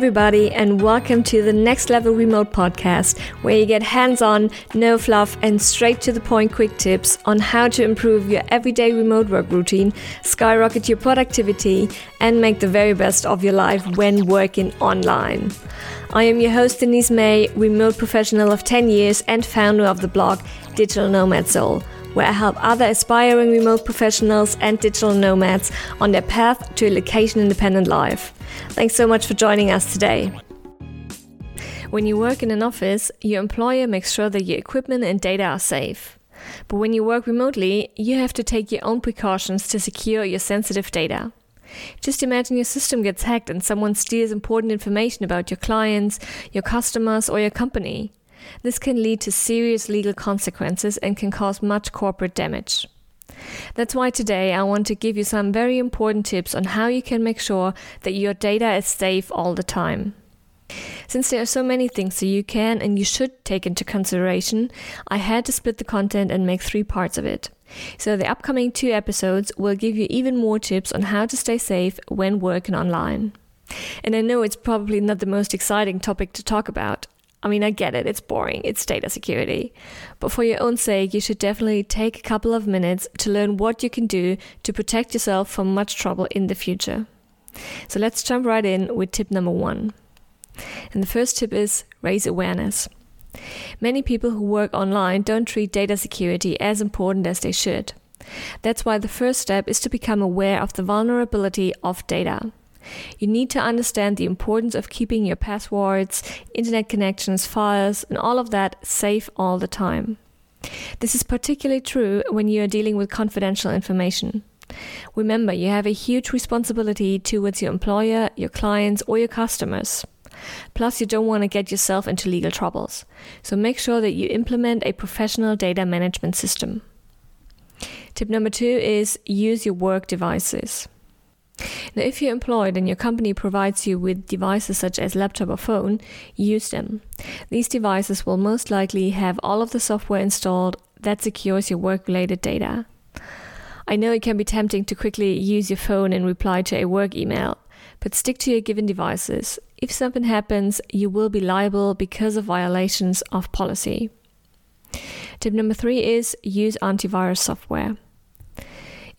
everybody, and welcome to the Next Level Remote podcast, where you get hands on, no fluff, and straight to the point quick tips on how to improve your everyday remote work routine, skyrocket your productivity, and make the very best of your life when working online. I am your host, Denise May, remote professional of 10 years and founder of the blog Digital Nomad Soul where I help other aspiring remote professionals and digital nomads on their path to a location independent life. Thanks so much for joining us today. When you work in an office, your employer makes sure that your equipment and data are safe. But when you work remotely, you have to take your own precautions to secure your sensitive data. Just imagine your system gets hacked and someone steals important information about your clients, your customers, or your company. This can lead to serious legal consequences and can cause much corporate damage. That's why today I want to give you some very important tips on how you can make sure that your data is safe all the time. Since there are so many things that you can and you should take into consideration, I had to split the content and make three parts of it. So the upcoming two episodes will give you even more tips on how to stay safe when working online. And I know it's probably not the most exciting topic to talk about. I mean, I get it, it's boring, it's data security. But for your own sake, you should definitely take a couple of minutes to learn what you can do to protect yourself from much trouble in the future. So let's jump right in with tip number one. And the first tip is raise awareness. Many people who work online don't treat data security as important as they should. That's why the first step is to become aware of the vulnerability of data. You need to understand the importance of keeping your passwords, internet connections, files, and all of that safe all the time. This is particularly true when you are dealing with confidential information. Remember, you have a huge responsibility towards your employer, your clients, or your customers. Plus, you don't want to get yourself into legal troubles. So make sure that you implement a professional data management system. Tip number two is use your work devices. Now, if you're employed and your company provides you with devices such as laptop or phone, use them. These devices will most likely have all of the software installed that secures your work related data. I know it can be tempting to quickly use your phone and reply to a work email, but stick to your given devices. If something happens, you will be liable because of violations of policy. Tip number three is use antivirus software.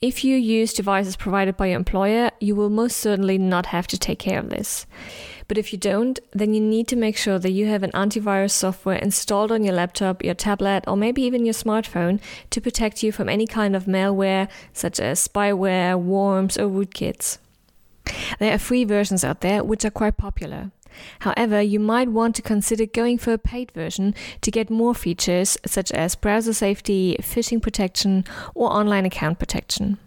If you use devices provided by your employer, you will most certainly not have to take care of this. But if you don't, then you need to make sure that you have an antivirus software installed on your laptop, your tablet, or maybe even your smartphone to protect you from any kind of malware, such as spyware, worms, or rootkits. There are free versions out there which are quite popular. However, you might want to consider going for a paid version to get more features such as browser safety, phishing protection, or online account protection.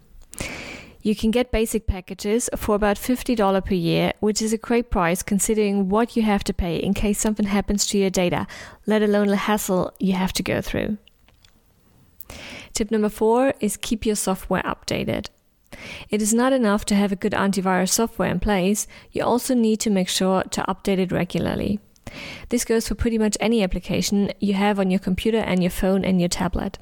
You can get basic packages for about $50 per year, which is a great price considering what you have to pay in case something happens to your data, let alone the hassle you have to go through. Tip number four is keep your software updated. It is not enough to have a good antivirus software in place, you also need to make sure to update it regularly. This goes for pretty much any application you have on your computer and your phone and your tablet.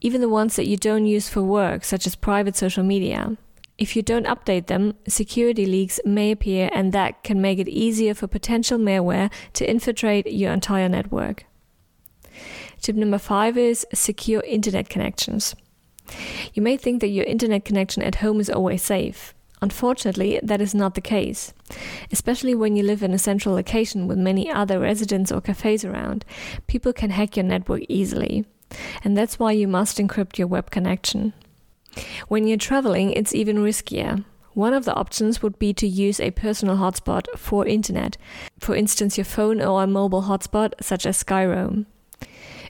Even the ones that you don't use for work, such as private social media. If you don't update them, security leaks may appear, and that can make it easier for potential malware to infiltrate your entire network. Tip number five is secure internet connections. You may think that your internet connection at home is always safe. Unfortunately, that is not the case. Especially when you live in a central location with many other residents or cafes around, people can hack your network easily. And that's why you must encrypt your web connection. When you're traveling, it's even riskier. One of the options would be to use a personal hotspot for internet, for instance, your phone or a mobile hotspot such as SkyRoam.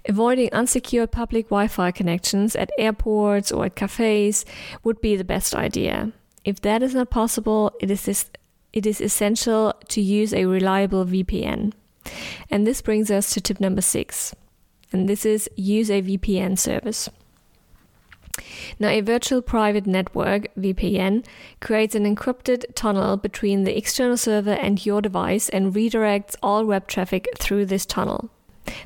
Avoiding unsecured public Wi Fi connections at airports or at cafes would be the best idea. If that is not possible, it is, it is essential to use a reliable VPN. And this brings us to tip number six, and this is use a VPN service. Now, a virtual private network, VPN, creates an encrypted tunnel between the external server and your device and redirects all web traffic through this tunnel.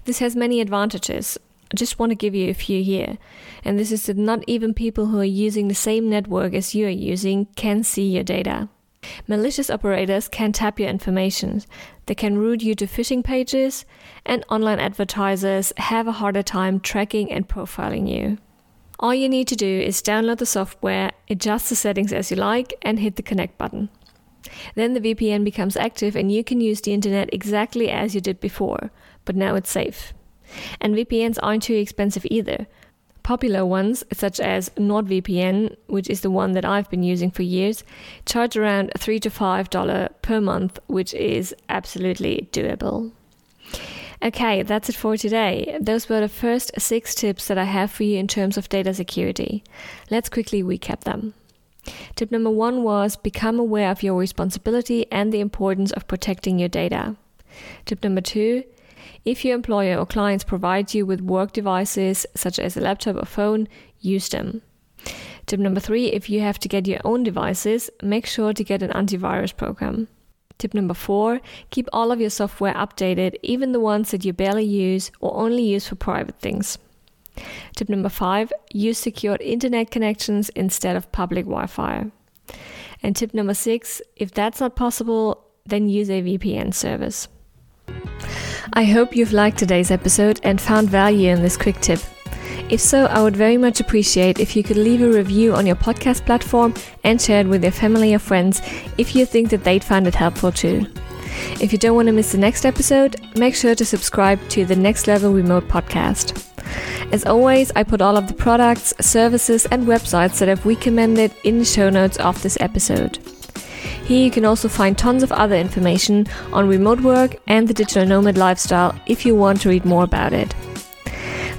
This has many advantages. I just want to give you a few here. And this is that not even people who are using the same network as you are using can see your data. Malicious operators can tap your information. They can route you to phishing pages, and online advertisers have a harder time tracking and profiling you. All you need to do is download the software, adjust the settings as you like, and hit the connect button. Then the VPN becomes active and you can use the internet exactly as you did before, but now it's safe. And VPNs aren't too expensive either. Popular ones, such as NordVPN, which is the one that I've been using for years, charge around 3 to $5 per month, which is absolutely doable. Okay, that's it for today. Those were the first six tips that I have for you in terms of data security. Let's quickly recap them. Tip number one was become aware of your responsibility and the importance of protecting your data. Tip number two, if your employer or clients provide you with work devices such as a laptop or phone, use them. Tip number three, if you have to get your own devices, make sure to get an antivirus program. Tip number four, keep all of your software updated, even the ones that you barely use or only use for private things. Tip number five, use secured internet connections instead of public Wi Fi. And tip number six, if that's not possible, then use a VPN service. I hope you've liked today's episode and found value in this quick tip. If so, I would very much appreciate if you could leave a review on your podcast platform and share it with your family or friends if you think that they'd find it helpful too. If you don't want to miss the next episode, make sure to subscribe to the Next Level Remote podcast. As always, I put all of the products, services, and websites that I've recommended in the show notes of this episode. Here you can also find tons of other information on remote work and the digital nomad lifestyle if you want to read more about it.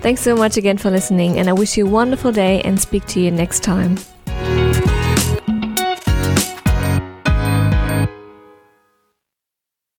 Thanks so much again for listening, and I wish you a wonderful day and speak to you next time.